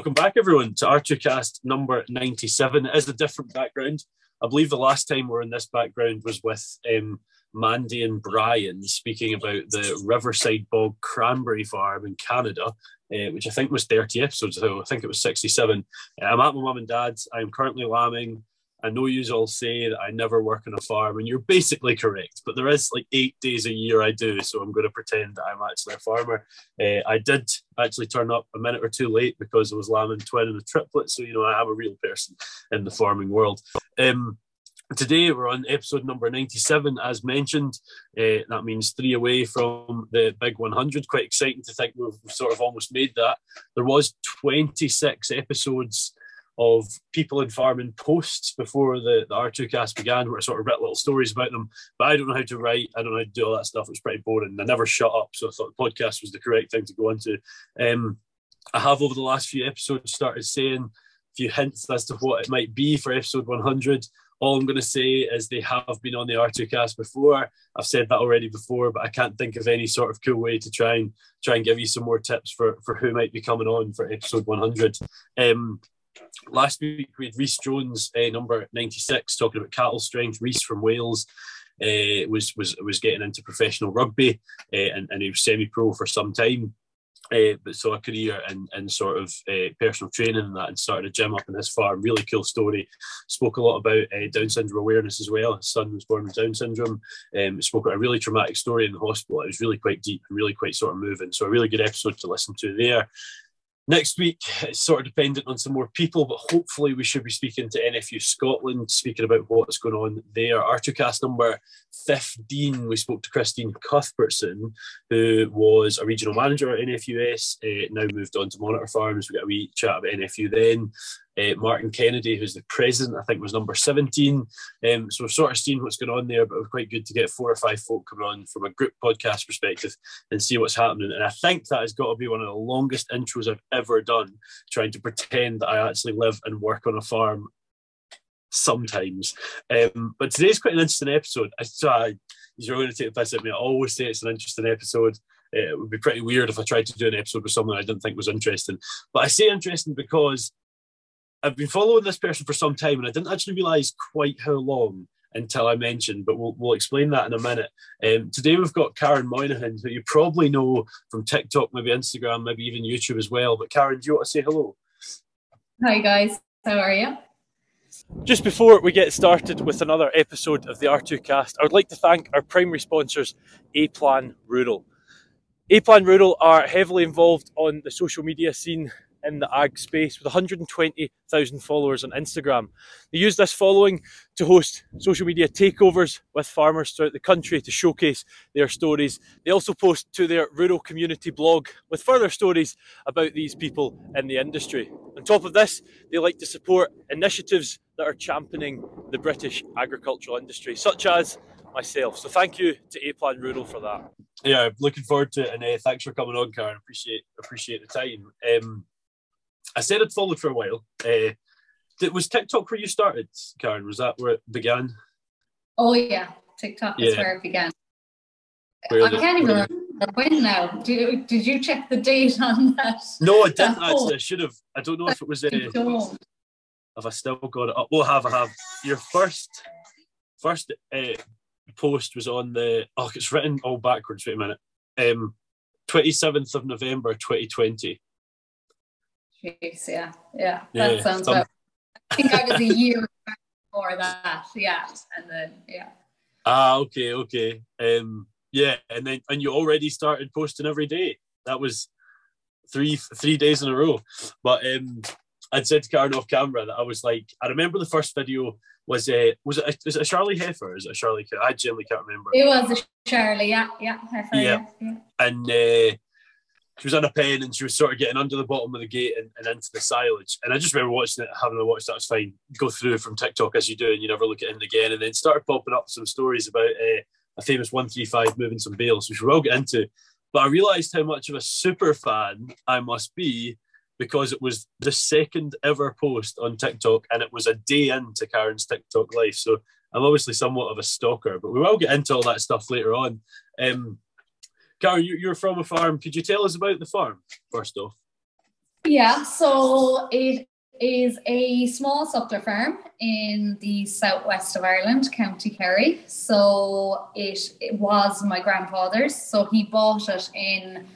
Welcome back, everyone, to R2Kast number 97. It is a different background. I believe the last time we were in this background was with um, Mandy and Brian speaking about the Riverside Bog Cranberry Farm in Canada, uh, which I think was 30 episodes ago. I think it was 67. Uh, I'm at my mum and dad's. I'm currently lambing. I know you all say that I never work on a farm, and you're basically correct. But there is like eight days a year I do, so I'm going to pretend that I'm actually a farmer. Uh, I did actually turn up a minute or two late because I was lambing twin and a triplet, so you know I am a real person in the farming world. Um, Today we're on episode number 97, as mentioned. Uh, that means three away from the big 100. Quite exciting to think we've sort of almost made that. There was 26 episodes of people in farming posts before the, the R2Kast began, where I sort of wrote little stories about them. But I don't know how to write, I don't know how to do all that stuff. It was pretty boring. I never shut up, so I thought the podcast was the correct thing to go into. Um, I have over the last few episodes started saying a few hints as to what it might be for episode 100. All I'm going to say is they have been on the R2Kast before. I've said that already before, but I can't think of any sort of cool way to try and try and give you some more tips for, for who might be coming on for episode 100. Um, last week we had Reese Jones, uh, number 96, talking about cattle strength. Reese from Wales uh, was was was getting into professional rugby, uh, and, and he was semi-pro for some time. But saw a career in, in sort of personal training and that and started a gym up in his farm. Really cool story. Spoke a lot about Down syndrome awareness as well. His son was born with Down syndrome. Um, spoke a really traumatic story in the hospital. It was really quite deep and really quite sort of moving. So a really good episode to listen to there. Next week, it's sort of dependent on some more people, but hopefully we should be speaking to NFU Scotland, speaking about what's going on there. R2Kast number 15, we spoke to Christine Cuthbertson, who was a regional manager at NFUS, uh, now moved on to Monitor Farms. We got a wee chat about NFU then. Uh, Martin Kennedy, who's the president, I think was number 17. Um, so we've sort of seen what's going on there, but it was quite good to get four or five folk coming on from a group podcast perspective and see what's happening. And I think that has got to be one of the longest intros I've ever done, trying to pretend that I actually live and work on a farm sometimes. Um, but today's quite an interesting episode. I, I you're going to take the piss at me. I always say it's an interesting episode. Uh, it would be pretty weird if I tried to do an episode with someone I didn't think was interesting. But I say interesting because I've been following this person for some time and I didn't actually realize quite how long until I mentioned, but we'll, we'll explain that in a minute. Um, today we've got Karen Moynihan, who you probably know from TikTok, maybe Instagram, maybe even YouTube as well. But Karen, do you want to say hello? Hi guys, how are you? Just before we get started with another episode of the R2Kast, I would like to thank our primary sponsors, A Plan Rural. A Plan Rural are heavily involved on the social media scene in the ag space with 120,000 followers on Instagram. They use this following to host social media takeovers with farmers throughout the country to showcase their stories. They also post to their rural community blog with further stories about these people in the industry. On top of this, they like to support initiatives that are championing the British agricultural industry, such as myself. So thank you to A Plan Rural for that. Yeah, looking forward to it, and uh, thanks for coming on, Karen. Appreciate appreciate the time. Um, I said I'd followed for a while. Uh, was TikTok where you started, Karen? Was that where it began? Oh yeah, TikTok yeah. is where it began. Where I can't even remember when now. Did, did you check the date on that? No, I didn't actually. I should have. I don't know if it was. Uh, have I still got it up. We'll have. I have. Your first, first uh, post was on the. Oh, it's written all backwards. Wait a minute. Um, 27th of November 2020. Jeez, yeah, yeah, that yeah, sounds about. I think I was a year before that, yeah, and then yeah. Ah, okay, okay, um, yeah, and then and you already started posting every day. That was three three days in a row. But um, I'd said to Karen off camera that I was like, I remember the first video was a was it a, was it a Charlie Heifer? Is it a Charlie? I genuinely can't remember. It was a Charlie, yeah, yeah, Heifer, yeah, yeah. and. Uh, she was in a pen and she was sort of getting under the bottom of the gate and, and into the silage. And I just remember watching it, having a watch that was fine. Go through from TikTok as you do, and you never look at it again. And then started popping up some stories about uh, a famous 135 moving some bales, which we will get into. But I realised how much of a super fan I must be because it was the second ever post on TikTok and it was a day into Karen's TikTok life. So I'm obviously somewhat of a stalker, but we will get into all that stuff later on. Um, Karen, you, are from a farm. Could you tell us about the farm first off? Yeah, so it is a small suckler farm in the southwest of Ireland, County Kerry. So it, it was my grandfather's. So he bought it in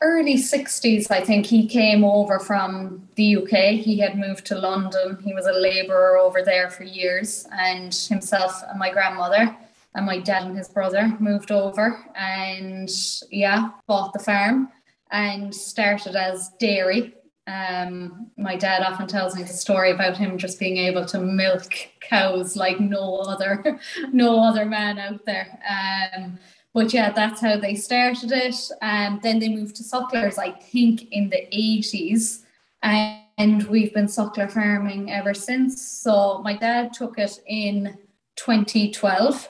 early 60s, I think. He came over from the UK. He had moved to London. He was a labourer over there for years, and himself and my grandmother and my dad and his brother moved over and yeah, bought the farm and started as dairy um, my dad often tells me the story about him just being able to milk cows like no other, no other man out there. Um, but yeah, that's how they started it. And um, then they moved to sucklers, I think, in the 80s. And we've been suckler farming ever since. So my dad took it in 2012.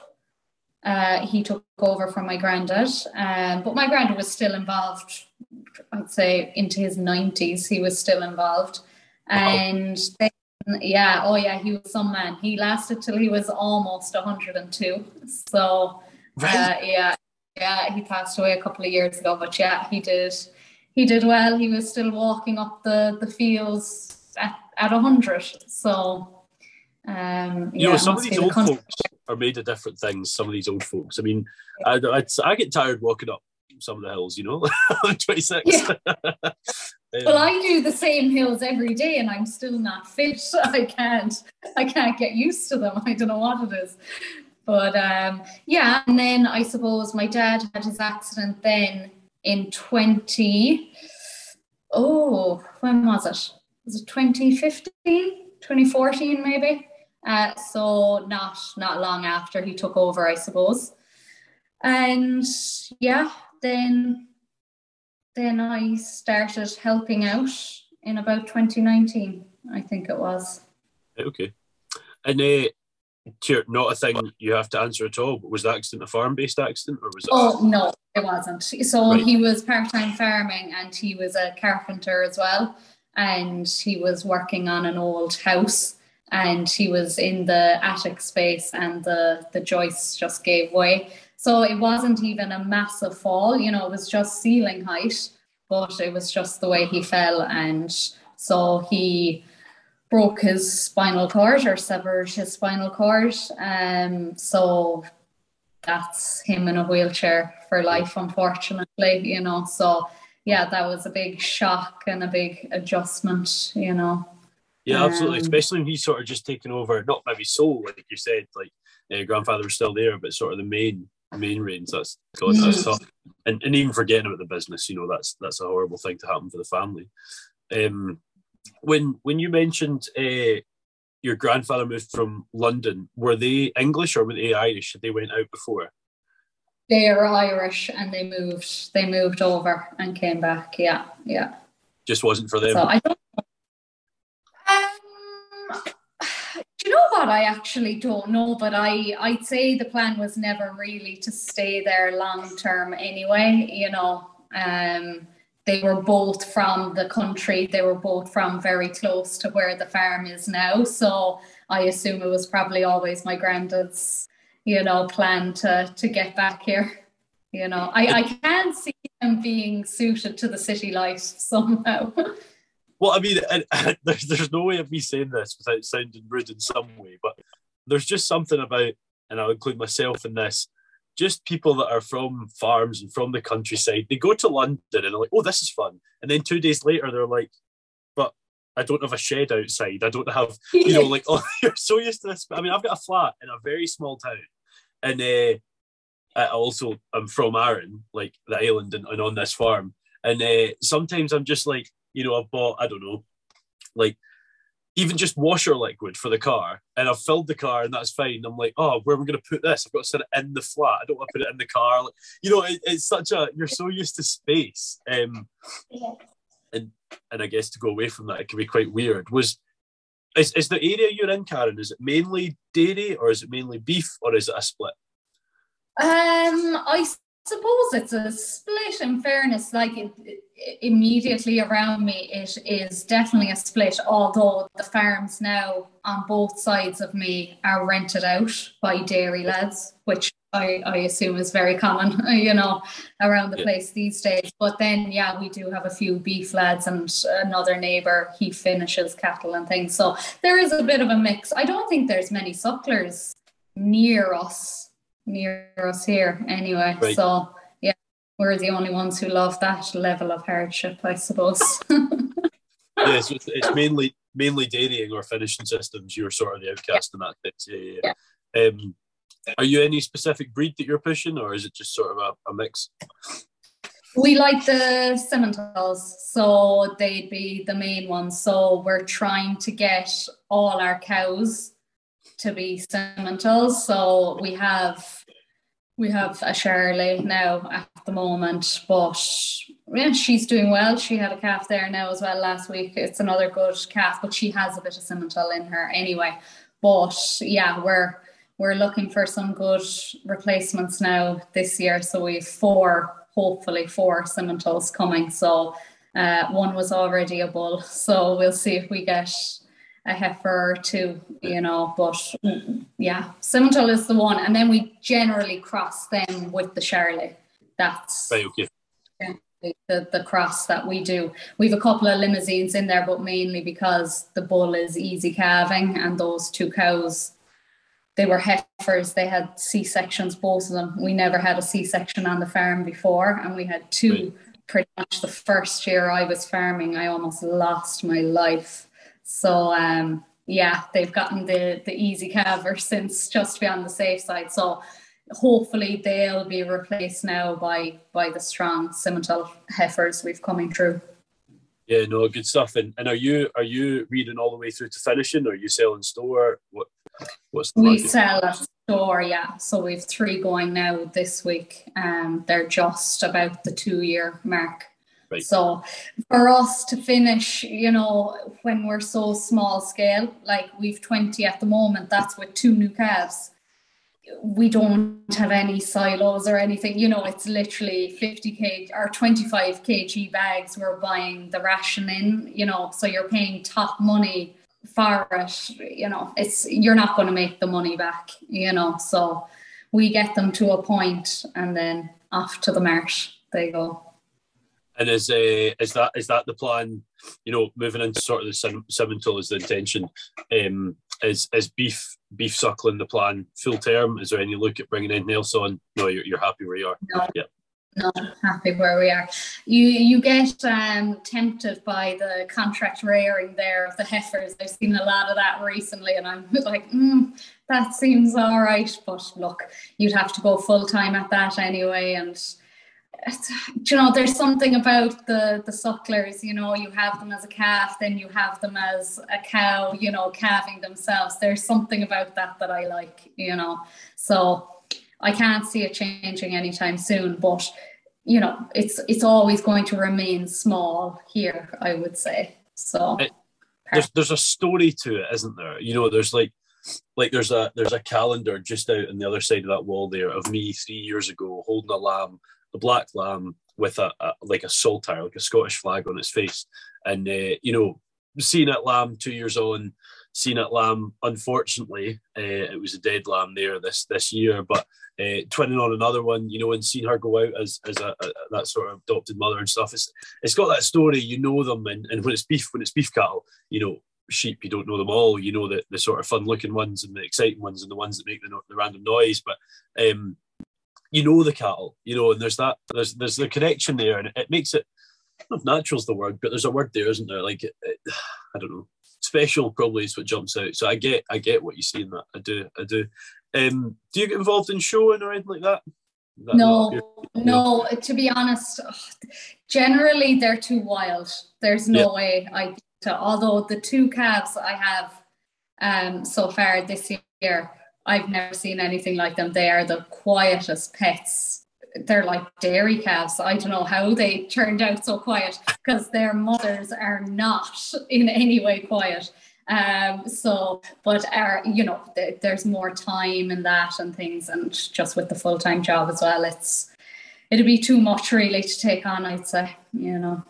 Uh, he took over from my granddad, um, but my granddad was still involved I'd say into his 90s, he was still involved. And then, yeah, oh yeah, he was some man. He lasted till he was almost 102. So, right. uh, yeah, yeah, he passed away a couple of years ago, but yeah, he did. He did well. He was still walking up the the fields at, at 100. So, um, you yeah, know, some of these old folks are made of different things. Some of these old folks. I mean, I, I, I get tired walking up some of the hills, you know, 26. Yeah. um, well, I do the same hills every day and I'm still not fit. I can't, I can't get used to them. I don't know what it is. But um, yeah, and then I suppose my dad had his accident then in 20. Oh, when was it? Was it 2015, 2014 maybe? Uh, so not not long after he took over, I suppose. And yeah, then then I started helping out in about 2019, I think it was. Okay. And uh, not a thing you have to answer at all, but was the accident a farm based accident or was it? Oh, no, it wasn't. So right. he was part time farming and he was a carpenter as well. And he was working on an old house and he was in the attic space and the, the joists just gave way. So it wasn't even a massive fall, you know, it was just ceiling height, but it was just the way he fell. And so he broke his spinal cord or severed his spinal cord. Um, so that's him in a wheelchair for life, unfortunately, you know. So yeah, that was a big shock and a big adjustment, you know. Yeah, absolutely. Um, Especially when he's sort of just taken over, not maybe soul, like you said, like uh, grandfather was still there, but sort of the main main reins. That's God, that's tough. And, and even forgetting about the business, you know, that's that's a horrible thing to happen for the family. Um, when when you mentioned uh, your grandfather moved from London, were they English or were they Irish? They went out before. They are Irish, and they moved. They moved over and came back. Yeah, yeah. Just wasn't for them. So I don't you know what? I actually don't know, but I I'd say the plan was never really to stay there long term anyway. You know, um, they were both from the country. They were both from very close to where the farm is now. So I assume it was probably always my granddad's, you know, plan to to get back here. You know, I I can see them being suited to the city life somehow. Well, I mean, and, and there's there's no way of me saying this without sounding rude in some way, but there's just something about, and I'll include myself in this, just people that are from farms and from the countryside. They go to London and they're like, "Oh, this is fun," and then two days later they're like, "But I don't have a shed outside. I don't have, you know, like, oh, you're so used to this." I mean, I've got a flat in a very small town, and uh, I also I'm from Arran, like the island, and, and on this farm. And uh, sometimes I'm just like, you know, I've bought, I don't know, like even just washer liquid for the car and I've filled the car and that's fine. I'm like, oh, where am I going to put this? I've got to set it in the flat. I don't want to put it in the car. Like, you know, it, it's such a, you're so used to space. Um, yeah. And, and I guess to go away from that, it can be quite weird. Was, is, is the area you're in, Karen, is it mainly dairy or is it mainly beef or is it a split? Um, I suppose it's a split in fairness like it, it, immediately around me it is definitely a split although the farms now on both sides of me are rented out by dairy lads which I, I assume is very common, you know, around the yeah. place these days. But then, yeah, we do have a few beef lads and another neighbour, he finishes cattle and things. So there is a bit of a mix. I don't think there's many sucklers near us, near us here anyway. Right. So, yeah, we're the only ones who love that level of hardship, I suppose. yeah, so it's, it's mainly mainly dairying or finishing systems. You're sort of the outcast yeah. in that sense. Yeah, yeah. yeah. Um, are you any specific breed that you're pushing, or is it just sort of a, a mix? We like the Simmentals, so they'd be the main ones. So we're trying to get all our cows to be Simmentals. So we have we have a Shirley now at the moment, but yeah, she's doing well. She had a calf there now as well last week. It's another good calf, but she has a bit of Simmental in her anyway. But yeah, we're we're looking for some good replacements now this year. So we've four, hopefully four Simmentals coming. So uh, one was already a bull. So we'll see if we get a heifer or two, you know. But yeah, Simmental is the one. And then we generally cross them with the Charolais. That's right, okay. The, the cross that we do. We have a couple of Limousins in there, but mainly because the bull is easy calving and those two cows they were heifers. They had C sections, both of them. We never had a C section on the farm before, and we had two. Right. Pretty much the first year I was farming, I almost lost my life. So um, yeah, they've gotten the the easy calver since just to be on the safe side. So hopefully they'll be replaced now by by the strong Simmental heifers we've coming through. Yeah, no, good stuff. And and are you are you reading all the way through to finishing, or are you selling store? What what's the we market? sell a store, yeah. So we've three going now this week. Um, they're just about the two year mark. Right. So for us to finish, you know, when we're so small scale, like we've 20 at the moment, that's with two new calves we don't have any silos or anything. You know, it's literally 50 kg or 25 kg bags we're buying the ration in, you know, so you're paying top money for it. You know, it's you're not going to make the money back, you know. So we get them to a point and then off to the marsh they go. And is uh, is that is that the plan? You know, moving into sort of the Simmental is the intention. Um, is is beef beef suckling the plan full term? Is there any look at bringing anything else on? No, you're, you're happy where you are. No. Yeah. No, happy where we are. You you get um, tempted by the contract rearing there of the heifers. I've seen a lot of that recently, and I'm like, mm, that seems all right. But look, you'd have to go full time at that anyway, and you know, there's something about the the sucklers. You know, you have them as a calf, then you have them as a cow. You know, calving themselves. There's something about that that I like. You know, so I can't see it changing anytime soon. But you know, it's it's always going to remain small here. I would say so. It, there's there's a story to it, isn't there? You know, there's like like there's a there's a calendar just out on the other side of that wall there of me three years ago holding a lamb a black lamb with a, a like a saltire, like a Scottish flag on its face, and uh, you know, seeing that lamb two years on, seeing that lamb. Unfortunately, uh, it was a dead lamb there this this year, but uh, twinning on another one, you know, and seeing her go out as as a, a, that sort of adopted mother and stuff. It's it's got that story. You know them, and, and when it's beef, when it's beef cattle, you know. Sheep, you don't know them all. You know the, the sort of fun-looking ones and the exciting ones and the ones that make the, the random noise. But um, you know the cattle, you know, and there's that there's there's the connection there, and it makes it natural's the word, but there's a word there, isn't there? Like it, it, I don't know, special probably is what jumps out. So I get I get what you see in that. I do I do. Um, do you get involved in showing or anything like that? that no, no. To be honest, generally they're too wild. There's no yeah. way I. To, although the two calves I have um so far this year I've never seen anything like them. They are the quietest pets. They're like dairy calves. I don't know how they turned out so quiet because their mothers are not in any way quiet. Um, so, but you know, th- there's more time in that and things, and just with the full time job as well, it's it'd be too much really to take on. I'd say, you know.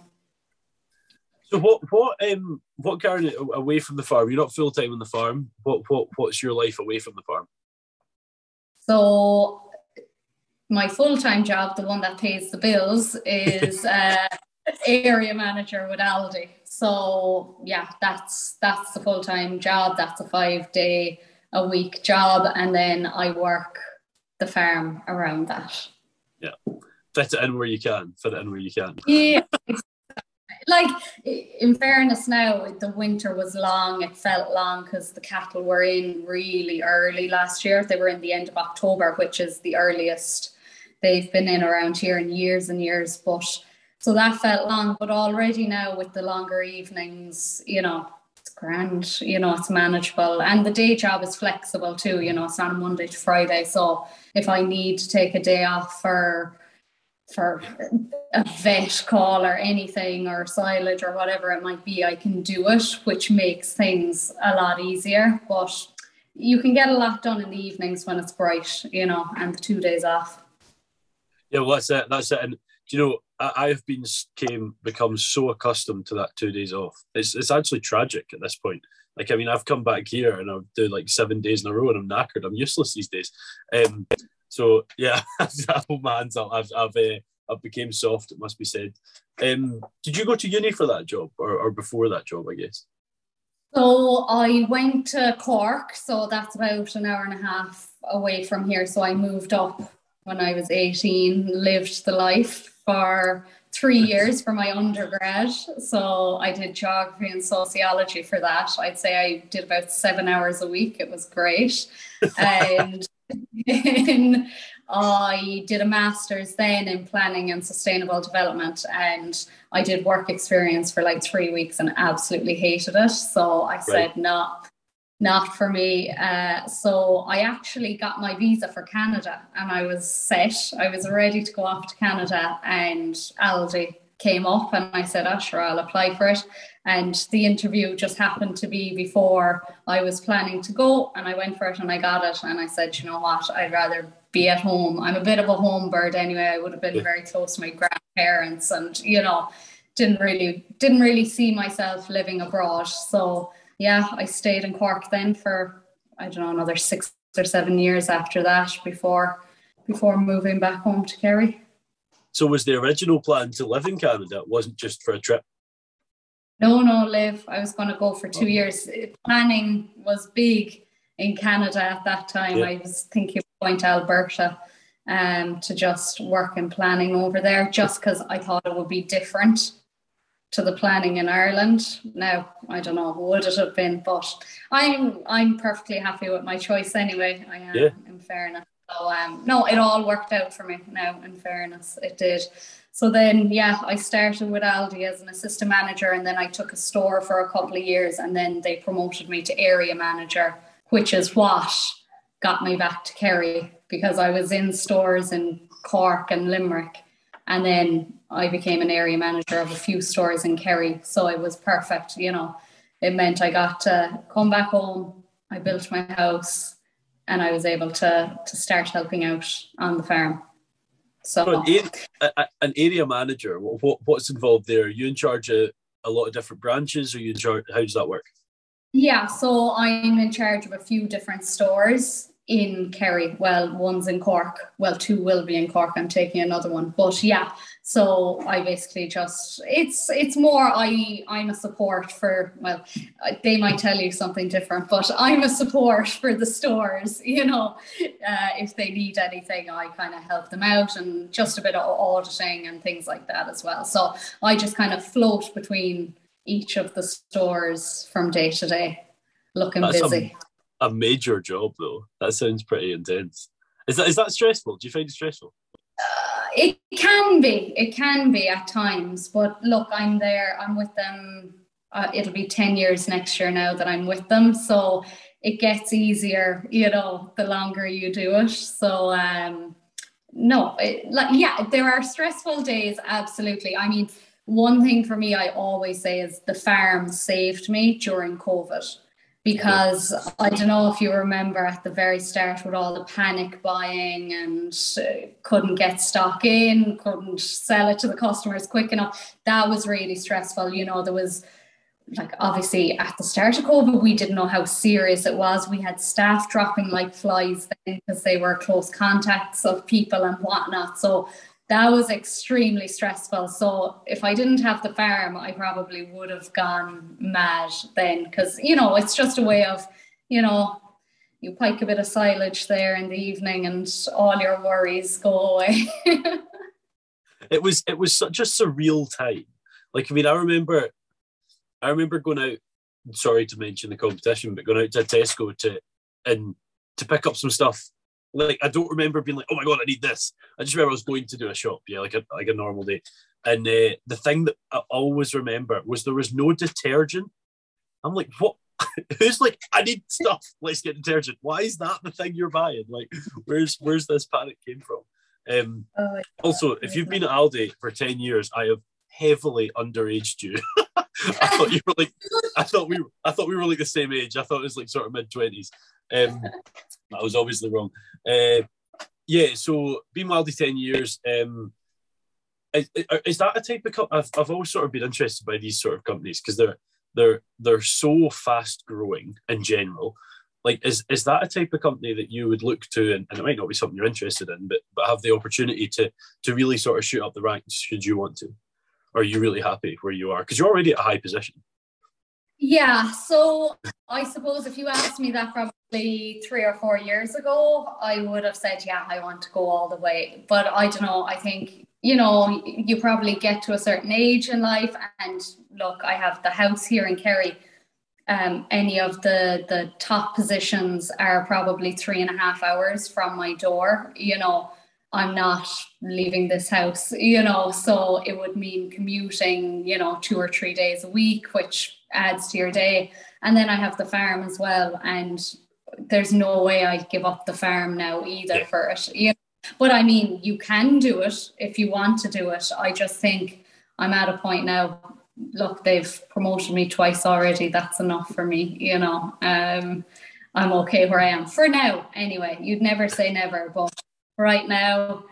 So what what um what Karen away from the farm? You're not full time on the farm. What what what's your life away from the farm? So my full time job, the one that pays the bills, is uh, area manager with Aldi. So yeah, that's that's the full time job. That's a five day a week job, and then I work the farm around that. Yeah, fit it in where you can. Fit it in where you can. Yeah. Like in fairness now the winter was long. It felt long because the cattle were in really early last year. They were in the end of october which is the earliest they've been in around here in years and years but so that felt long. But already now with the longer evenings you know it's grand you know it's manageable. And the day job is flexible too you know it's a monday to friday. So if i need to take a day off for for a vet call or anything or silage or whatever it might be i can do it which makes things a lot easier. But you can get a lot done in the evenings when it's bright you know and the two days off. Yeah well that's it that's it. And you know I, have been came become so accustomed to that two days off. It's, it's actually tragic at this point. Like i mean i've come back here and i've do like seven days in a row and i'm knackered. I'm useless these days. Um so yeah, I hold my hands up. I've I've uh, I've became soft. It must be said. Um, did you go to uni for that job, or, or before that job? I guess. So I went to Cork, so that's about an hour and a half away from here. So I moved up when I was 18, lived the life for three years for my undergrad. So I did geography and sociology for that. I'd say I did about seven hours a week. It was great. And then I did a master's then in planning and sustainable development, and I did work experience for like three weeks and absolutely hated it. So I said, right. no, not for me. Uh, so I actually got my visa for Canada and I was set. I was ready to go off to Canada, and Aldi came up, and I said, oh, sure, I'll apply for it. And the interview just happened to be before I was planning to go, and I went for it and I got it. And I said, you know what, I'd rather be at home. I'm a bit of a home bird anyway. I would have been very close to my grandparents, and you know, didn't really didn't really see myself living abroad. So yeah, I stayed in Cork then for I don't know another six or seven years after that before before moving back home to Kerry. So was the original plan to live in Canada? It wasn't just for a trip. No, no, live. I was going to go for two okay. years. Planning was big in Canada at that time. Yeah. I was thinking of going to Alberta um, to just work in planning over there, just because I thought it would be different to the planning in Ireland. Now I don't know would it have been, but I'm I'm perfectly happy with my choice anyway. I am yeah. in fairness. So um, no, it all worked out for me. Now in fairness, it did. So then, yeah, I started with Aldi as an assistant manager, and then I took a store for a couple of years, and then they promoted me to area manager, which is what got me back to Kerry because I was in stores in Cork and Limerick, and then I became an area manager of a few stores in Kerry. So it was perfect, you know. It meant I got to come back home. I built my house, and I was able to to start helping out on the farm. So, an, area, an area manager, what, what's involved there? Are you in charge of a lot of different branches, or you in charge? How does that work? Yeah, so I'm in charge of a few different stores in Kerry. Well, one's in Cork. Well, two will be in Cork. I'm taking another one. But yeah, so I basically just it's it's more I I'm a support for well they might tell you something different, but I'm a support for the stores. You know, uh, if they need anything, I kind of help them out and just a bit of auditing and things like that as well. So I just kind of float between each of the stores from day to day, looking That's busy. A, a major job though. That sounds pretty intense. Is that is that stressful? Do you find it stressful? It can be. It can be at times. But look, I'm there. I'm with them. Uh, it'll be 10 years next year now that I'm with them. So it gets easier, you know, the longer you do it. So, um, no, it, like, yeah, there are stressful days. Absolutely. I mean, one thing for me, I always say is the farm saved me during COVID because I don't know if you remember at the very start with all the panic buying and uh, couldn't get stock in, couldn't sell it to the customers quick enough. That was really stressful. You know, there was like obviously at the start of COVID, we didn't know how serious it was. We had staff dropping like flies because they were close contacts of people and whatnot. So that was extremely stressful. So if I didn't have the farm, I probably would have gone mad then because you know it's just a way of you know you pike a bit of silage there in the evening and all your worries go away. it was it was such a surreal time. Like I mean, I remember I remember going out. Sorry to mention the competition, but going out to Tesco to and to pick up some stuff. Like I don't remember being like, "Oh my god, I need this." I just remember I was going to do a shop, yeah, like a like a normal day. And uh, the thing that I always remember was there was no detergent. I'm like, what? Who's like, I need stuff. Let's get detergent. Why is that the thing you're buying? Like, where's where's this panic came from? Um, oh, also, if you've been at Aldi for ten years, I have heavily underaged you. I thought you were like, I thought we, were, I thought we were like the same age. I thought it was like sort of mid twenties. Um, I was obviously wrong. Uh, yeah, so been Aldi ten years. Um, is, is that a type of? Co- I've I've always sort of been interested by these sort of companies because they're they're they're so fast growing in general. Like, is is that a type of company that you would look to, and, and it might not be something you're interested in, but but have the opportunity to to really sort of shoot up the ranks should you want to? Or are you really happy where you are? Because you're already at a high position. Yeah, so I suppose if you asked me that probably three or four years ago, I would have said, yeah, I want to go all the way. But I don't know, I think, you know, you probably get to a certain age in life. And look, I have the house here in Kerry. Um, any of the the top positions are probably three and a half hours from my door, you know. I'm not leaving this house, you know, so it would mean commuting, you know, two or three days a week, which adds to your day. And then I have the farm as well. And there's no way I'd give up the farm now either yeah. for it. You know? But I mean, you can do it if you want to do it. I just think I'm at a point now. Look, they've promoted me twice already. That's enough for me, you know. Um, I'm okay where I am for now. Anyway, you'd never say never, but right now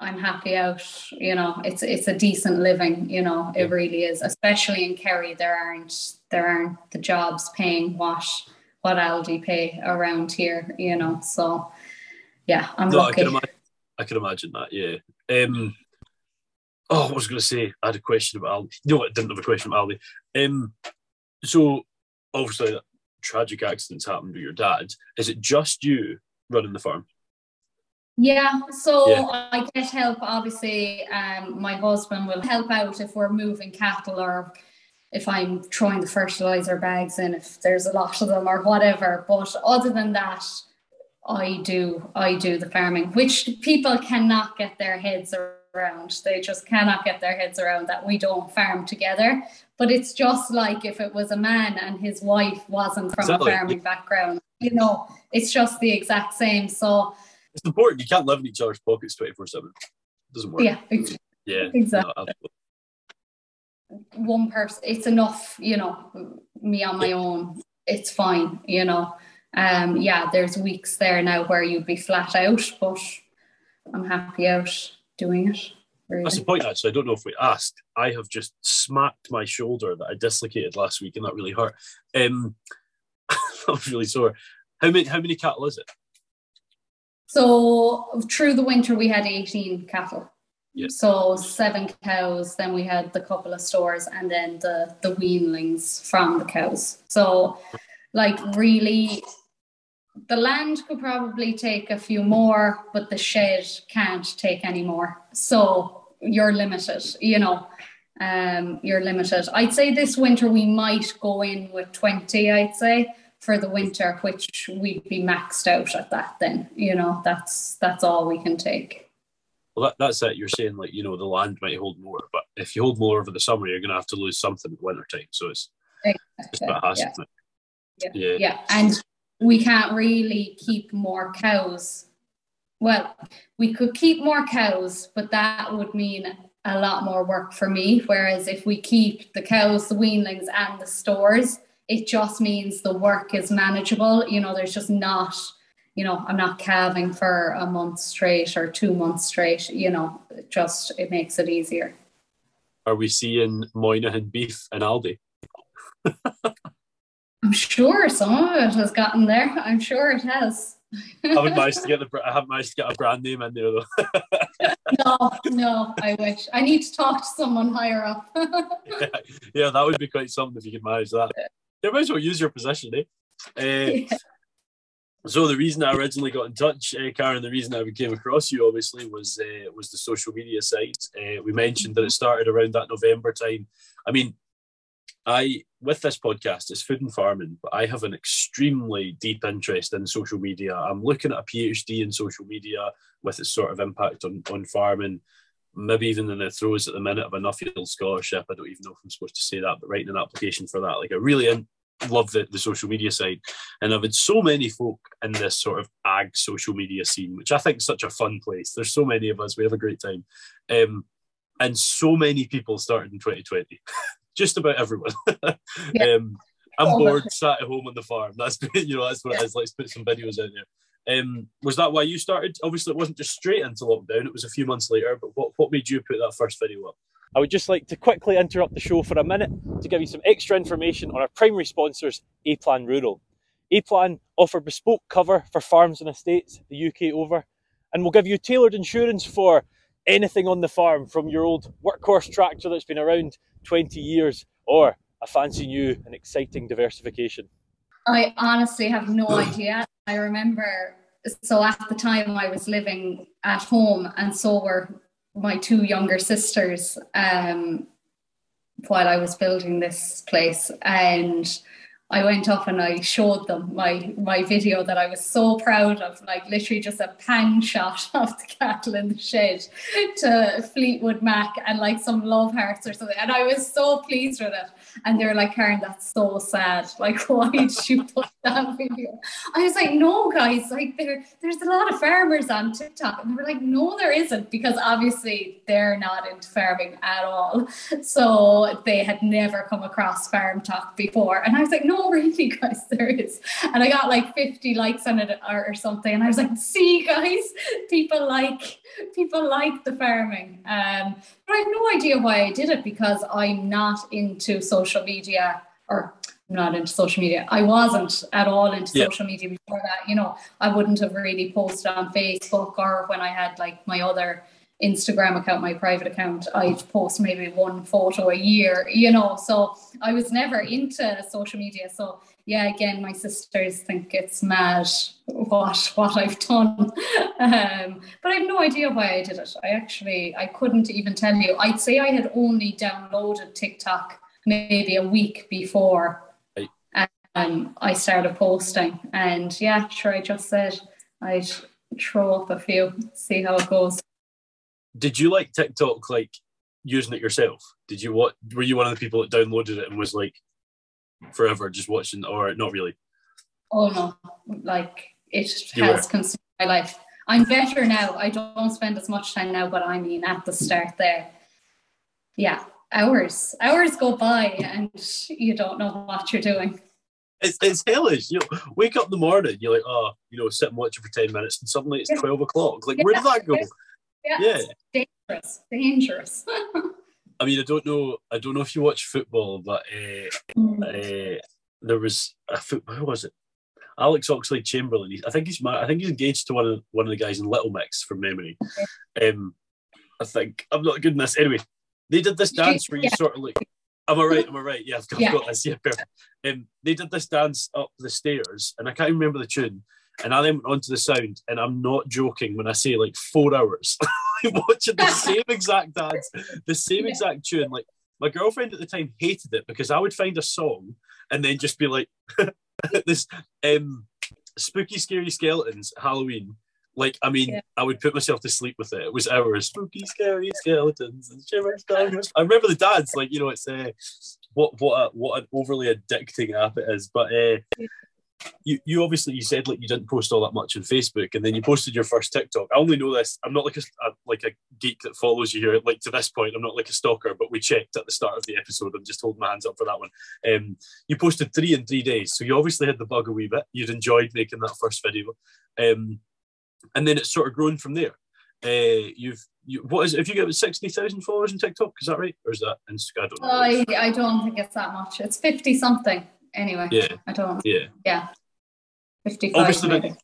I'm happy out. You know, it's it's a decent living. You know, it really is. Especially in Kerry, there aren't there aren't the jobs paying what what Aldi pay around here. You know, so yeah, I'm no, lucky. I can, imagine, I can imagine that. Yeah. Um, oh, I was going to say I had a question about Aldi. No, I didn't have a question about Aldi. Um, so obviously, tragic accidents happened with your dad. Is it just you running the farm? Yeah, so yeah. I get help. Obviously, um, my husband will help out if we're moving cattle or if I'm throwing the fertilizer bags in, if there's a lot of them or whatever. But other than that, I do I do the farming, which people cannot get their heads around. They just cannot get their heads around that we don't farm together. But it's just like if it was a man and his wife wasn't from exactly. a farming background, you know, it's just the exact same. So it's important. You can't live in each other's pockets 24 7. It doesn't work. Yeah, exactly. Yeah, exactly. No, One person, it's enough, you know, me on my own, it's fine, you know. Um, yeah, there's weeks there now where you'd be flat out, but I'm happy out doing it. Really. That's the point, actually. I don't know if we asked. I have just smacked my shoulder that I dislocated last week, and that really hurt. Um, I was really sore. How many? How many cattle is it? So through the winter, we had 18 cattle. Yes. So seven cows, then we had the couple of stores, and then the the weanlings from the cows. So, like really, the land could probably take a few more, but the shed can't take any more. So you're limited, you know. Um, you're limited. I'd say this winter we might go in with 20, I'd say for the winter, which we'd be maxed out at that then. You know, that's that's all we can take. Well, that, that's it. You're saying like you know the land might hold more, but if you hold more over the summer, you're going to have to lose something in winter time. So it's exactly. it's yeah. Yeah. yeah, yeah, and we can't really keep more cows. Well, we could keep more cows, but that would mean a lot more work for me. Whereas if we keep the cows, the weanlings, and the stores, it just means the work is manageable. You know, there's just not, you know, I'm not calving for a month straight or two months straight. You know, just it makes it easier. Are we seeing Moynihan beef and Aldi? I'm sure some of it has gotten there. I'm sure it has. I haven't managed to get the I haven't managed to get a brand name in there though. no, no, I wish. I need to talk to someone higher up. yeah, yeah, that would be quite something if you could manage that. You might as well use your position, eh? Uh, yeah. So the reason I originally got in touch, uh, Karen, the reason I came across you, obviously, was uh, was the social media site. Uh, we mentioned that it started around that November time. I mean, I with this podcast, it's food and farming, but I have an extremely deep interest in social media. I'm looking at a PhD in social media with its sort of impact on on farming. Maybe even in the throes at the minute of a Nuffield scholarship. I don't even know if I'm supposed to say that, but writing an application for that, like a really in, love the, the social media side. And I've had so many folk in this sort of ag social media scene, which I think is such a fun place. There's so many of us, we have a great time. Um, and so many people started in 2020. Just about everyone. Yeah. um, I'm bored, sat at home on the farm. That's you know, that's what yeah. it is. Let's put some videos out there. Um, was that why you started? Obviously, it wasn't just straight into lockdown. It was a few months later. But what, what made you put that first video up? I would just like to quickly interrupt the show for a minute to give you some extra information on our primary sponsors, A Plan Rural. A Plan offer bespoke cover for farms and estates the UK over, and will give you tailored insurance for anything on the farm from your old workhorse tractor that's been around 20 years or a fancy new and exciting diversification. I honestly have no idea. I remember, so at the time I was living at home, and so were my two younger sisters um, while I was building this place, and I went up and I showed them my my video that I was so proud of, like literally just a pan shot of the cattle in the shed to Fleetwood Mac and like some love hearts or something. And I was so pleased with it. And they were like, Karen, that's so sad. Like, why did you put that video? I was like, no, guys, like there, there's a lot of farmers on TikTok. And they were like, no, there isn't, because obviously they're not into farming at all. So they had never come across farm talk before. And I was like, no, really, guys, there is. And I got like 50 likes on it or, or something. And I was like, see, guys, people like people like the farming. Um, but I have no idea why I did it because I'm not into social media or I'm not into social media. I wasn't at all into yeah. social media before that. You know, I wouldn't have really posted on Facebook or when I had like my other Instagram account, my private account, I'd post maybe one photo a year, you know. So I was never into social media. So yeah, again, my sisters think it's mad what what I've done. Um, but I have no idea why I did it. I actually I couldn't even tell you. I'd say I had only downloaded TikTok maybe a week before um, I started posting. And yeah, sure I just said I'd throw up a few, see how it goes did you like TikTok like using it yourself? Did you what were you one of the people that downloaded it and was like forever just watching or not really? Oh no, like it you has were. consumed my life. I'm better now. I don't spend as much time now, but I mean at the start there. Yeah, hours. Hours go by and you don't know what you're doing. It's, it's hellish. You know, wake up in the morning, you're like, oh, you know, sit and watch it for 10 minutes, and suddenly it's 12 o'clock. Like, yeah. where did that go? Yeah, dangerous, dangerous. I mean, I don't know. I don't know if you watch football, but uh, mm. uh, there was a foot. Who was it? Alex Oxlade Chamberlain. I think he's. I think he's engaged to one of one of the guys in Little Mix from memory. Um, I think I'm not good in this. Anyway, they did this dance where you yeah. sort of like. Am I right? Am I right? Yeah, I've got, yeah. I've got this. Yeah, perfect. Um, they did this dance up the stairs, and I can't remember the tune. And I then went on to the sound, and I'm not joking when I say like four hours watching the same exact dance, the same yeah. exact tune. Like my girlfriend at the time hated it because I would find a song and then just be like, this um, spooky, scary skeletons, Halloween. Like, I mean, yeah. I would put myself to sleep with it. It was hours, spooky, scary skeletons and shivers I remember the dance, like, you know, it's uh, what what a, what an overly addicting app it is. But uh, you, you obviously you said like you didn't post all that much on Facebook, and then you posted your first TikTok. I only know this. I'm not like a, like a geek that follows you here. Like to this point, I'm not like a stalker, but we checked at the start of the episode. I'm just holding my hands up for that one. Um, you posted three in three days, so you obviously had the bug a wee bit. You'd enjoyed making that first video, um, and then it's sort of grown from there. Uh, you've you, what is? If you get sixty thousand followers on TikTok, is that right, or is that Instagram? I don't know. I I don't think it's that much. It's fifty something anyway. Yeah. I don't. Yeah. Yeah. Fifty five. Obviously, maybe. didn't,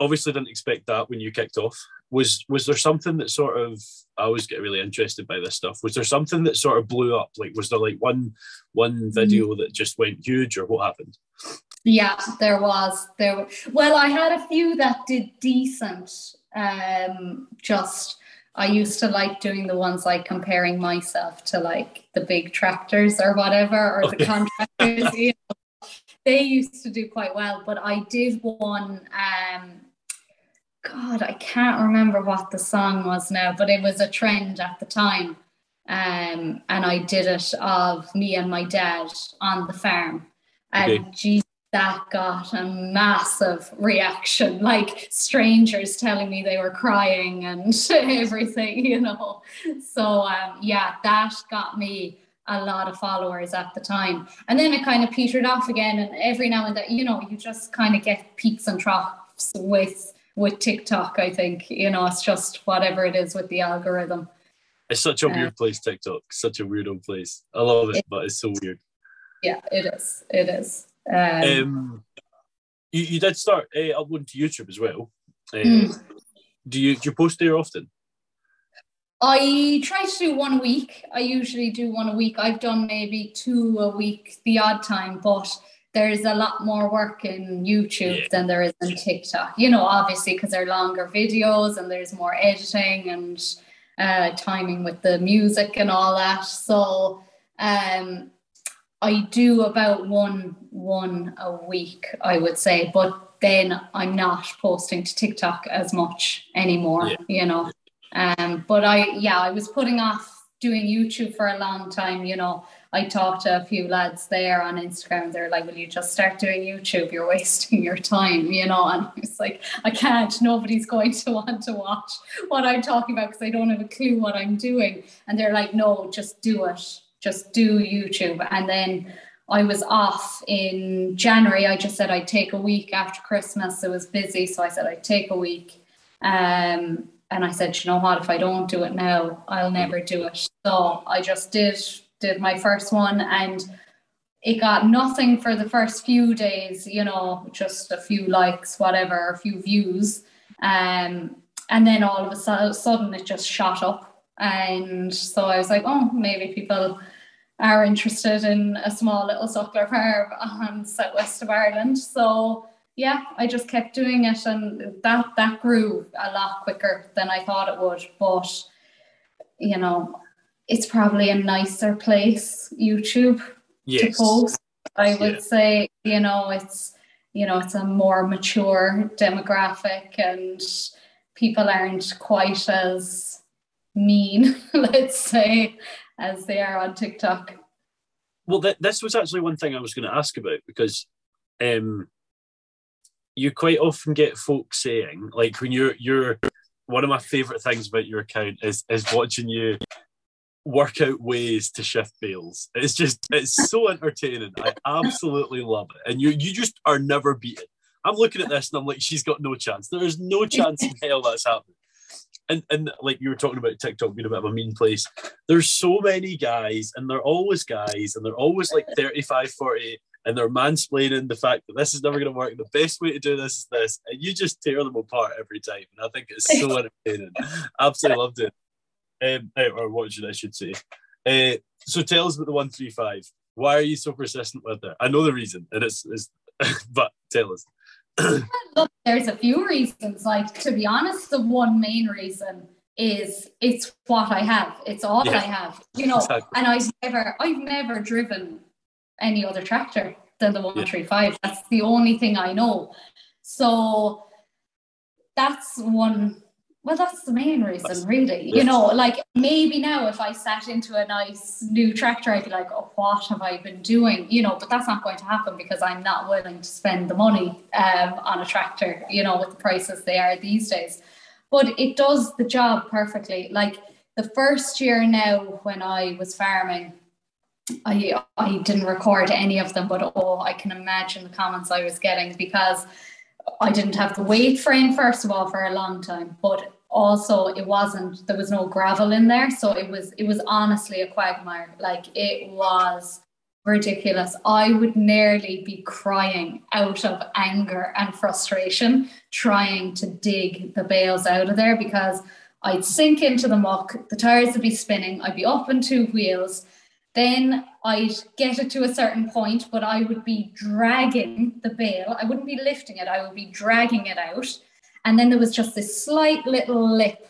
obviously didn't expect that when you kicked off. Was was there something that sort of? I always get really interested by this stuff. Was there something that sort of blew up? Like, was there like one one video that just went huge, or what happened? Yeah, there was there. w- Well, I had a few that did decent. Um, just I used to like doing the ones like comparing myself to like the big tractors or whatever, or the contractors. you know. They used to do quite well, but I did one. Um, God, I can't remember what the song was now, but it was a trend at the time. Um, and I did it of me and my dad on the farm. And Okay. that got a massive reaction, like strangers telling me they were crying and everything, you know. So um, yeah, that got me a lot of followers at the time. And then it kind of petered off again. And every now and then, you know, you just kind of get peaks and troughs with with TikTok, I think. You know, it's just whatever it is with the algorithm. It's such a Uh, weird place, TikTok. Such a weird old place. I love it, It- but it's so weird. Yeah, it is. It is. Um, Um, you, you did start uh, uploading to YouTube as well. Uh, Mm. Do you do you post there often? I try to do one a week. I usually do one a week. I've done maybe two a week the odd time, but there's a lot more work in YouTube Yeah. than there is in TikTok. You know, obviously because they're longer videos and there's more editing and uh, timing with the music and all that. So um, I do about one one a week, I would say, but then I'm not posting to TikTok as much anymore. Yeah. You know, um, but I yeah, I was putting off doing YouTube for a long time. You know, I talked to a few lads there on Instagram. They're like, "Will you just start doing YouTube? You're wasting your time." You know, and it's like, I can't. Nobody's going to want to watch what I'm talking about because I don't have a clue what I'm doing. And they're like, "No, just do it. Just do YouTube." And then I was off in January. I just said I'd take a week after Christmas. It was busy, so I said I'd take a week. Um, and I said, you know what? If I don't do it now, I'll never do it. So I just did did my first one, and it got nothing for the first few days. You know, just a few likes, whatever, a few views. Um, and then all of a sudden, it just shot up. And so I was like, oh, maybe people are interested in a small little suckler farm on southwest of Ireland. So yeah, I just kept doing it, and that that grew a lot quicker than I thought it would. But you know, it's probably a nicer place, YouTube, to post. I would Yeah. say, you know, it's you know, it's a more mature demographic, and people aren't quite as mean, let's say, as they are on TikTok. Well, th- this was actually one thing I was going to ask about because um, you quite often get folks saying, like, when you're you're one of my favorite things about your account is is watching you work out ways to shift bales. It's just it's so entertaining. I absolutely love it, and you you just are never beaten. I'm looking at this and I'm like, she's got no chance. There is no chance in hell that's happening. And and like you were talking about TikTok being a bit of a mean place. There's so many guys, and they're always guys, and they're always like 35, 40, and they're mansplaining the fact that this is never going to work. The best way to do this is this, and you just tear them apart every time. And I think it's so entertaining. Absolutely loved it. Um, eh, or what should I should say? Uh, so tell us about the one three five. Why are you so persistent with it? I know the reason, and it's, it's but tell us. Look, there's a few reasons. Like to be honest, the one main reason is it's what I have. It's all Yeah. I have. You know, Exactly. and I've never I've never driven any other tractor than the 135. That's the only thing I know. So that's one well that's the main reason really. You know like maybe now if i sat into a nice new tractor i'd be like oh what have i been doing? You know but that's not going to happen because i'm not willing to spend the money um, on a tractor you know with the prices they are these days. But it does the job perfectly. Like the first year now when i was farming I I didn't record any of them, but oh, I can imagine the comments I was getting because I didn't have the weight frame first of all for a long time, but also it wasn't there was no gravel in there so it was it was honestly a quagmire. Like it was ridiculous. I would nearly be crying out of anger and frustration trying to dig the bales out of there because i'd sink into the muck the tires would be spinning i'd be up in two wheels then I'd get it to a certain point, but I would be dragging the bale. I wouldn't be lifting it, I would be dragging it out. And then there was just this slight little lip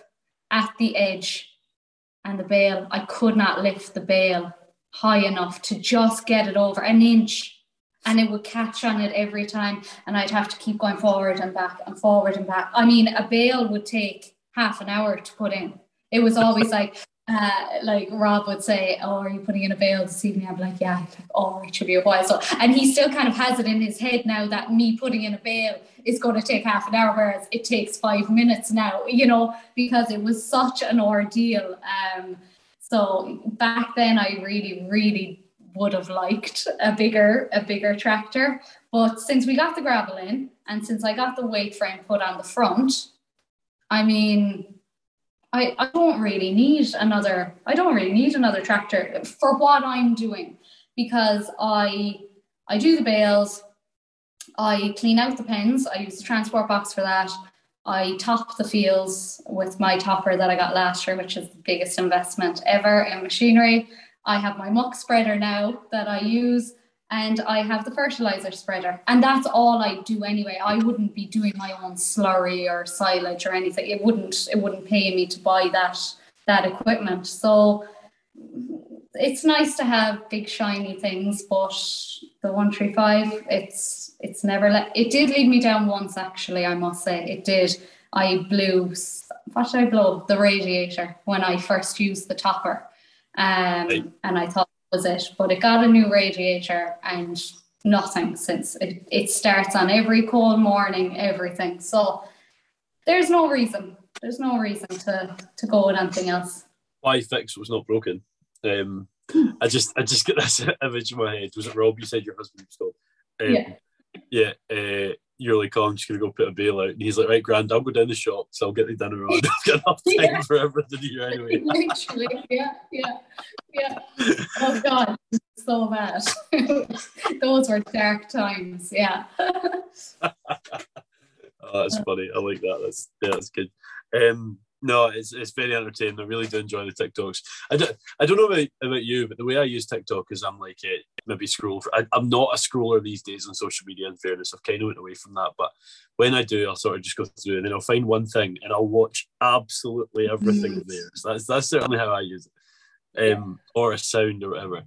at the edge. And the bale, I could not lift the bale high enough to just get it over an inch. And it would catch on it every time. And I'd have to keep going forward and back and forward and back. I mean, a bale would take half an hour to put in. It was always like, uh, like Rob would say, "Oh, are you putting in a bale this evening?" Be like, "Yeah." Like, "Oh, it should be a while." So, and he still kind of has it in his head now that me putting in a bale is going to take half an hour, whereas it takes five minutes now. You know, because it was such an ordeal. Um, so back then, I really, really would have liked a bigger, a bigger tractor. But since we got the gravel in, and since I got the weight frame put on the front, I mean, I, I don't really need another I don't really need another tractor for what I'm doing because I I do the bales, I clean out the pens, I use the transport box for that. I top the fields with my topper that I got last year, which is the biggest investment ever in machinery. I have my muck spreader now that I use and I have the fertilizer spreader. And that's all I do anyway. I wouldn't be doing my own slurry or silage or anything. It wouldn't it wouldn't pay me to buy that that equipment. So it's nice to have big shiny things, but the 135, it's it's never let it did lead me down once actually, I must say. It did. I blew what did I blow? The radiator when I first used the topper. Um, and I thought was it. But it got a new radiator and nothing since. It, it starts on every cold morning, everything. So there's no reason. There's no reason to, to go with anything else. Why fix was not broken? Um, I just I just get this image in my head. Was it Rob? You said your husband was called. Um, yeah. Yeah. Uh, you're like, oh, I'm just gonna go put a bail out, and he's like, right, grand, I'll go down the shop, so I'll get the dinner on. I've got enough time yeah. for everything here anyway. Literally, yeah, yeah, yeah. Oh god, so bad. Those were dark times. Yeah. oh, that's funny. I like that. That's yeah, that's good. Um, no, it's, it's very entertaining. I really do enjoy the TikToks. I don't, I don't know about, about you, but the way I use TikTok is I'm like, uh, maybe scroll. For, I, am not a scroller these days on social media, in fairness. I've kind of went away from that. But when I do, I'll sort of just go through and then I'll find one thing and I'll watch absolutely everything mm. there. So that's, that's certainly how I use it. Um, or a sound or whatever.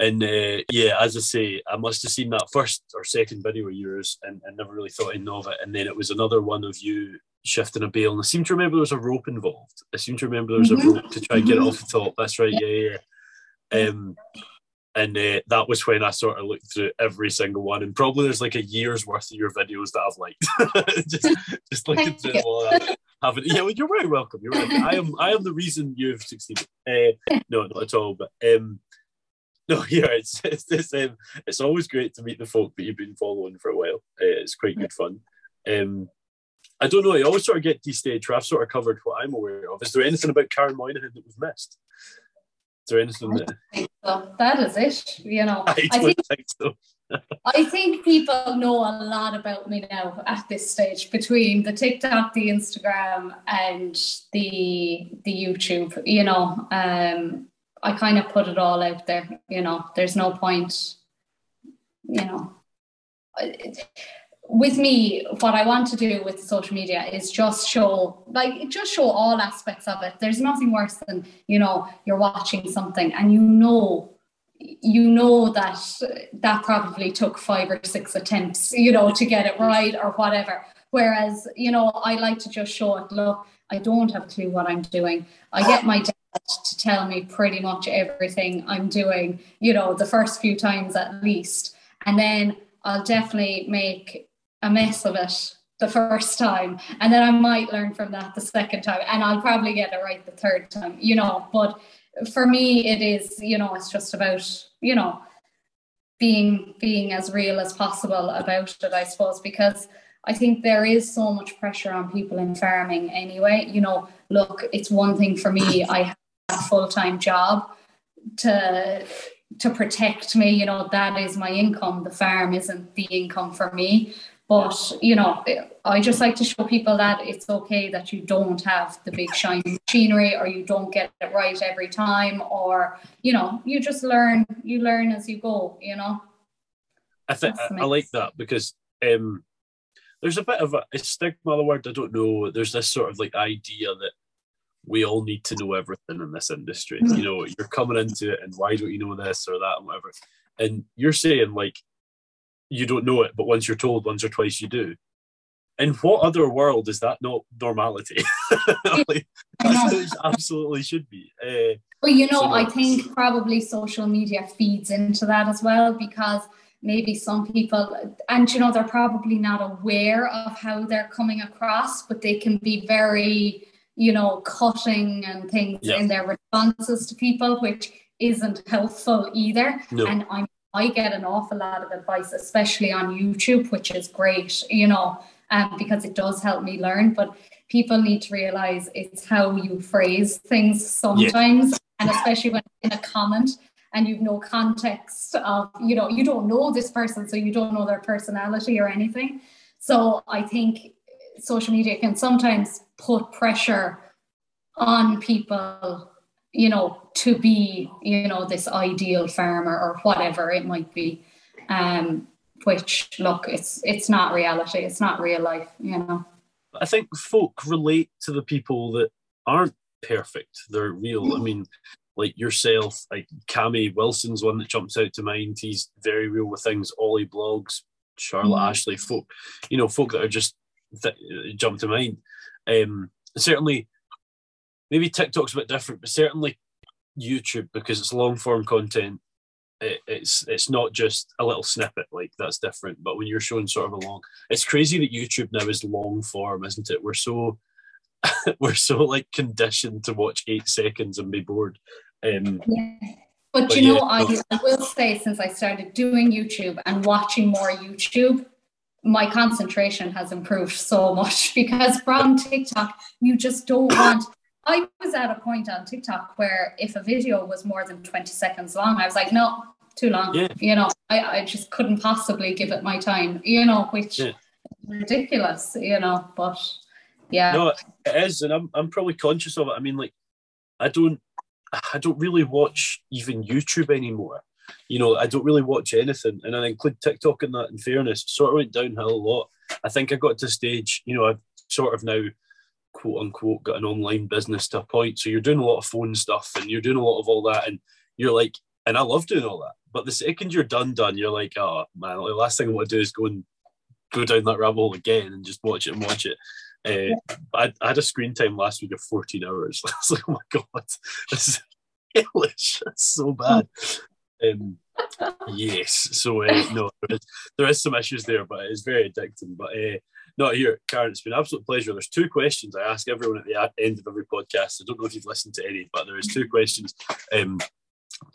And uh, yeah, as I say, I must have seen that first or second video of yours and, and never really thought in of it. And then it was another one of you shifting a bale. And I seem to remember there was a rope involved. I seem to remember there was a mm-hmm. rope to try and get it off the top. That's right. Yeah, yeah. yeah. Um, and uh, that was when I sort of looked through every single one. And probably there's like a year's worth of your videos that I've liked. just, just looking through all that. Having, yeah, well, you're very welcome. You're. I am. I am the reason you've succeeded. Uh, no, not at all. But um, no, yeah, it's it's this, um, it's always great to meet the folk that you've been following for a while. Uh, it's quite good fun. Um, I don't know. I always sort of get these stage where I've sort of covered what I'm aware of. Is there anything about Karen Moynihan that we've missed? Is there anything that? So. That is it. You know, I, I think, think so. I think people know a lot about me now at this stage between the TikTok, the Instagram, and the the YouTube. You know, um, I kind of put it all out there. You know, there's no point. You know. With me, what I want to do with social media is just show, like, just show all aspects of it. There's nothing worse than, you know, you're watching something and you know, you know that that probably took five or six attempts, you know, to get it right or whatever. Whereas, you know, I like to just show it, look, I don't have a clue what I'm doing. I get my dad to tell me pretty much everything I'm doing, you know, the first few times at least. And then I'll definitely make a mess of it the first time and then I might learn from that the second time and I'll probably get it right the third time, you know. But for me it is, you know, it's just about, you know, being being as real as possible about it, I suppose, because I think there is so much pressure on people in farming anyway. You know, look, it's one thing for me, I have a full time job to to protect me, you know, that is my income. The farm isn't the income for me. But, you know, I just like to show people that it's okay that you don't have the big shiny machinery or you don't get it right every time or, you know, you just learn, you learn as you go, you know. I think I, I like that because um there's a bit of a, a stigma, the word I don't know. There's this sort of like idea that we all need to know everything in this industry. Mm-hmm. You know, you're coming into it, and why don't you know this or that and whatever? And you're saying like you don't know it, but once you're told once or twice, you do. In what other world is that not normality? like, it absolutely should be. Uh, but you know, so I think probably social media feeds into that as well because maybe some people and you know they're probably not aware of how they're coming across but they can be very you know cutting and things yeah. in their responses to people which isn't helpful either no. and i'm I get an awful lot of advice, especially on YouTube, which is great, you know, um, because it does help me learn. But people need to realize it's how you phrase things sometimes, yeah. and especially when in a comment and you've no context of, you know, you don't know this person, so you don't know their personality or anything. So I think social media can sometimes put pressure on people, you know, to be, you know, this ideal farmer or whatever it might be. Um, which look, it's it's not reality, it's not real life, you know. I think folk relate to the people that aren't perfect. They're real. I mean, like yourself, like Cammy Wilson's one that jumps out to mind. He's very real with things. Ollie blogs, Charlotte mm. Ashley, folk, you know, folk that are just that jump to mind. Um, certainly, maybe TikTok's a bit different, but certainly YouTube because it's long form content. It, it's it's not just a little snippet like that's different. But when you're showing sort of a long, it's crazy that YouTube now is long form, isn't it? We're so we're so like conditioned to watch eight seconds and be bored. Um, yeah. But, but you know, I, I will say since I started doing YouTube and watching more YouTube, my concentration has improved so much because from TikTok, you just don't want. I was at a point on TikTok where if a video was more than 20 seconds long, I was like, no, too long. Yeah. You know, I, I just couldn't possibly give it my time, you know, which yeah. ridiculous, you know, but yeah. No, it is. And I'm, I'm probably conscious of it. I mean, like, I don't I don't really watch even YouTube anymore. You know, I don't really watch anything, and I include TikTok in that. In fairness, sort of went downhill a lot. I think I got to a stage. You know, I've sort of now, quote unquote, got an online business to a point. So you're doing a lot of phone stuff, and you're doing a lot of all that, and you're like, and I love doing all that. But the second you're done, done, you're like, oh man, the last thing I want to do is go and go down that rabbit hole again and just watch it and watch it. Uh, I, I, had a screen time last week of 14 hours. I was like, oh my God, this is hellish. That's so bad. Um, yes. So, uh, no, there is, there is, some issues there, but it's very addicting. But uh, not here, Karen. It's been an absolute pleasure. There's two questions I ask everyone at the end of every podcast. I don't know if you've listened to any, but there is two questions. Um,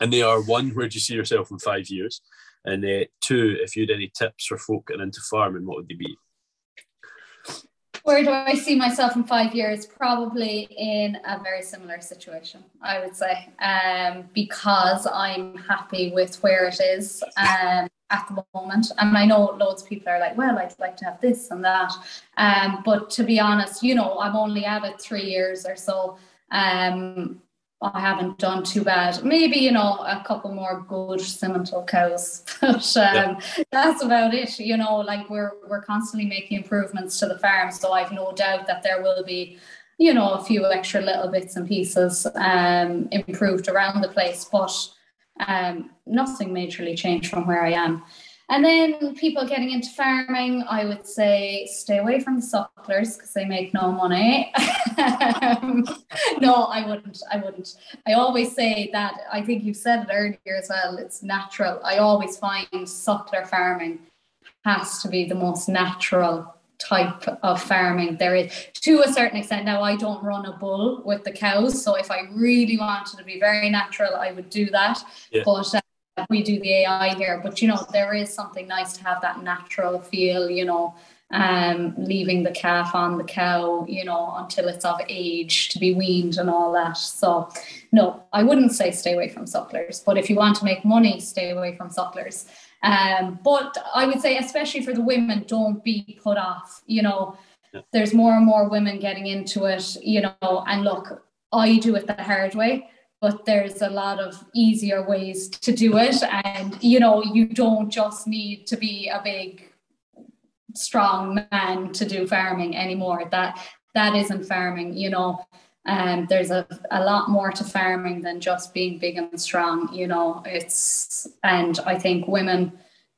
and they are one, where do you see yourself in five years? And uh, two, if you had any tips for folk getting into farming, what would they be? Where do I see myself in five years? Probably in a very similar situation, I would say, um, because I'm happy with where it is um, at the moment. And I know loads of people are like, well, I'd like to have this and that. Um, but to be honest, you know, I'm only at it three years or so. Um, I haven't done too bad. Maybe, you know, a couple more good Simmental cows. but um, yeah. that's about it. You know, like we're we're constantly making improvements to the farm. So I've no doubt that there will be, you know, a few extra little bits and pieces um, improved around the place. But um, nothing majorly changed from where I am. And then people getting into farming, I would say stay away from the sucklers because they make no money. no, I wouldn't. I wouldn't. I always say that. I think you said it earlier as well. It's natural. I always find suckler farming has to be the most natural type of farming there is to a certain extent now i don't run a bull with the cows so if i really wanted to be very natural i would do that yeah. but uh, we do the AI here, but you know, there is something nice to have that natural feel, you know, um, leaving the calf on the cow, you know, until it's of age to be weaned and all that. So, no, I wouldn't say stay away from sucklers, but if you want to make money, stay away from sucklers. Um, but I would say, especially for the women, don't be put off. You know, yeah. there's more and more women getting into it, you know, and look, I do it the hard way but there's a lot of easier ways to do it and you know you don't just need to be a big strong man to do farming anymore. That that isn't farming, you know. And um, there's a, a lot more to farming than just being big and strong, you know. It's and I think women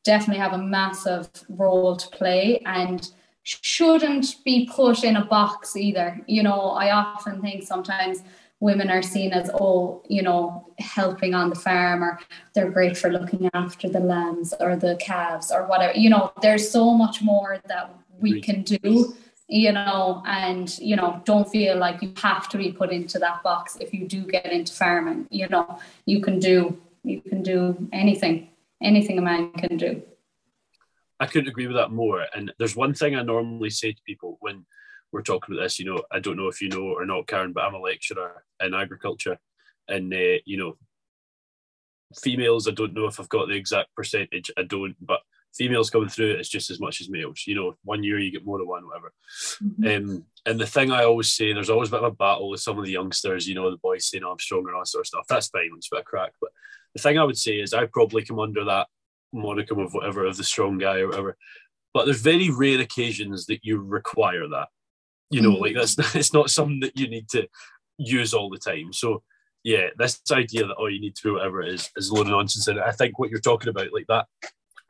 definitely have a massive role to play and shouldn't be put in a box either. You know, I often think sometimes women are seen as oh you know helping on the farm or they're great for looking after the lambs or the calves or whatever you know there's so much more that we can do you know and you know don't feel like you have to be put into that box if you do get into farming you know you can do you can do anything anything a man can do i couldn't agree with that more and there's one thing i normally say to people when we're talking about this. You know, I don't know if you know or not, Karen, but I'm a lecturer in agriculture, and uh, you know, females. I don't know if I've got the exact percentage. I don't, but females coming through it's just as much as males. You know, one year you get more than one, whatever. Mm-hmm. Um, and the thing I always say, there's always a bit of a battle with some of the youngsters. You know, the boys saying, "Oh, I'm stronger," and all that sort of stuff. That's fine. It's a bit of crack. But the thing I would say is, I probably come under that monicum of whatever of the strong guy or whatever. But there's very rare occasions that you require that. You know, like that's it's not something that you need to use all the time. So yeah, this idea that oh you need to do whatever is is a load of nonsense. And I think what you're talking about, like that,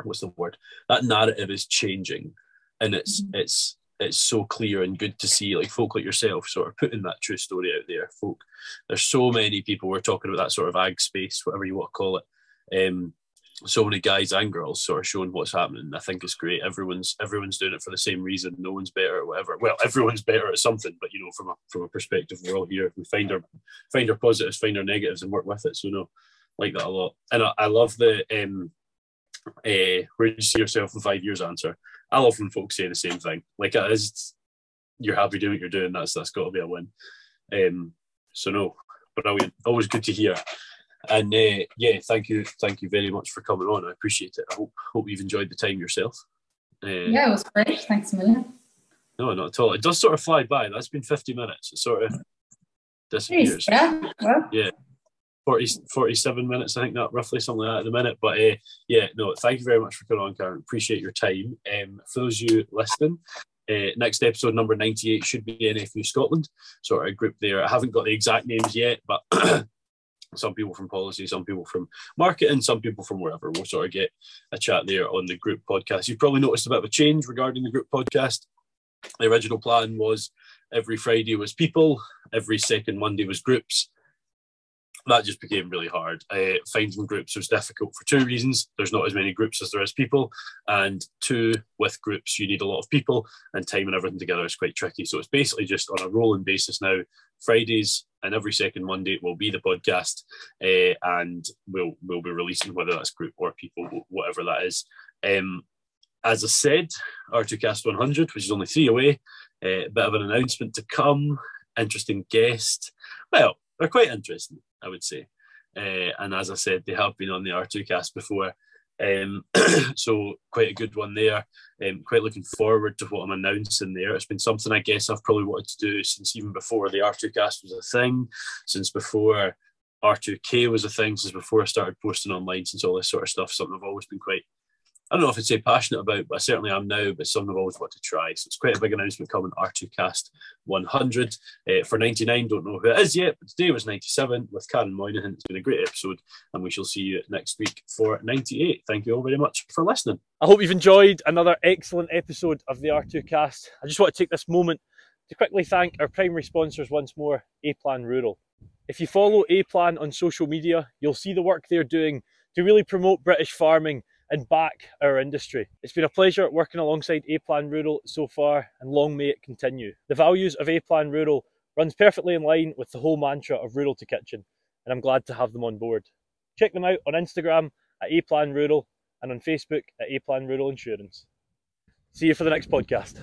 what's the word? That narrative is changing, and it's mm-hmm. it's it's so clear and good to see like folk like yourself sort of putting that true story out there. Folk, there's so many people we're talking about that sort of ag space, whatever you want to call it. Um, so many guys and girls sort of showing what's happening. I think it's great. Everyone's everyone's doing it for the same reason. No one's better or whatever. Well, everyone's better at something, but you know, from a from a perspective, we're all here. We find our find our positives, find our negatives, and work with it. So no, like that a lot. And I, I love the um, uh, where do you see yourself in five years answer. I love when folks say the same thing. Like it is, you're happy doing what you're doing. That's that's got to be a win. Um, so no, but always good to hear. And uh, yeah, thank you, thank you very much for coming on. I appreciate it. I hope hope you've enjoyed the time yourself. Uh, yeah, it was great. Thanks a million. No, not at all. It does sort of fly by. That's been fifty minutes. It sort of disappears. Yeah, well. yeah. 40, 47 minutes, I think that roughly something like that at the minute. But uh, yeah, no, thank you very much for coming on, Karen. Appreciate your time. Um, for those of you listening, uh, next episode number 98 should be NFU Scotland, sort of group there. I haven't got the exact names yet, but some people from policy, some people from marketing, some people from wherever. We'll sort of get a chat there on the group podcast. You've probably noticed a bit of a change regarding the group podcast. The original plan was every Friday was people, every second Monday was groups, that just became really hard. Uh, finding groups was difficult for two reasons. There's not as many groups as there is people, and two, with groups you need a lot of people, and time and everything together is quite tricky. So it's basically just on a rolling basis now. Fridays and every second Monday will be the podcast, uh, and we'll we'll be releasing whether that's group or people, whatever that is. Um, as I said, R2Kast 100, which is only three away, a uh, bit of an announcement to come. Interesting guest. Well, they're quite interesting, I would say. Uh, and as I said, they have been on the R2Kast before. Um, so quite a good one there. Um, quite looking forward to what I'm announcing there. It's been something I guess I've probably wanted to do since even before the R2Kast was a thing, since before R2K was a thing, since before I started posting online, since all this sort of stuff. Something I've always been quite I don't know if I'd say passionate about, but I certainly am now. But something I've always wanted to try. So it's quite a big announcement coming. R2Kast 100 uh, for 99. Don't know who it is yet, but today was 97 with Karen Moynihan. It's been a great episode, and we shall see you next week for 98. Thank you all very much for listening. I hope you've enjoyed another excellent episode of the R2Kast. I just want to take this moment to quickly thank our primary sponsors once more, A Plan Rural. If you follow A Plan on social media, you'll see the work they're doing to really promote British farming and back our industry. It's been a pleasure working alongside A Plan Rural so far, and long may it continue. The values of A Plan Rural runs perfectly in line with the whole mantra of Rural to Kitchen, and I'm glad to have them on board. Check them out on Instagram at A Plan Rural and on Facebook at A Plan Rural Insurance. See you for the next podcast.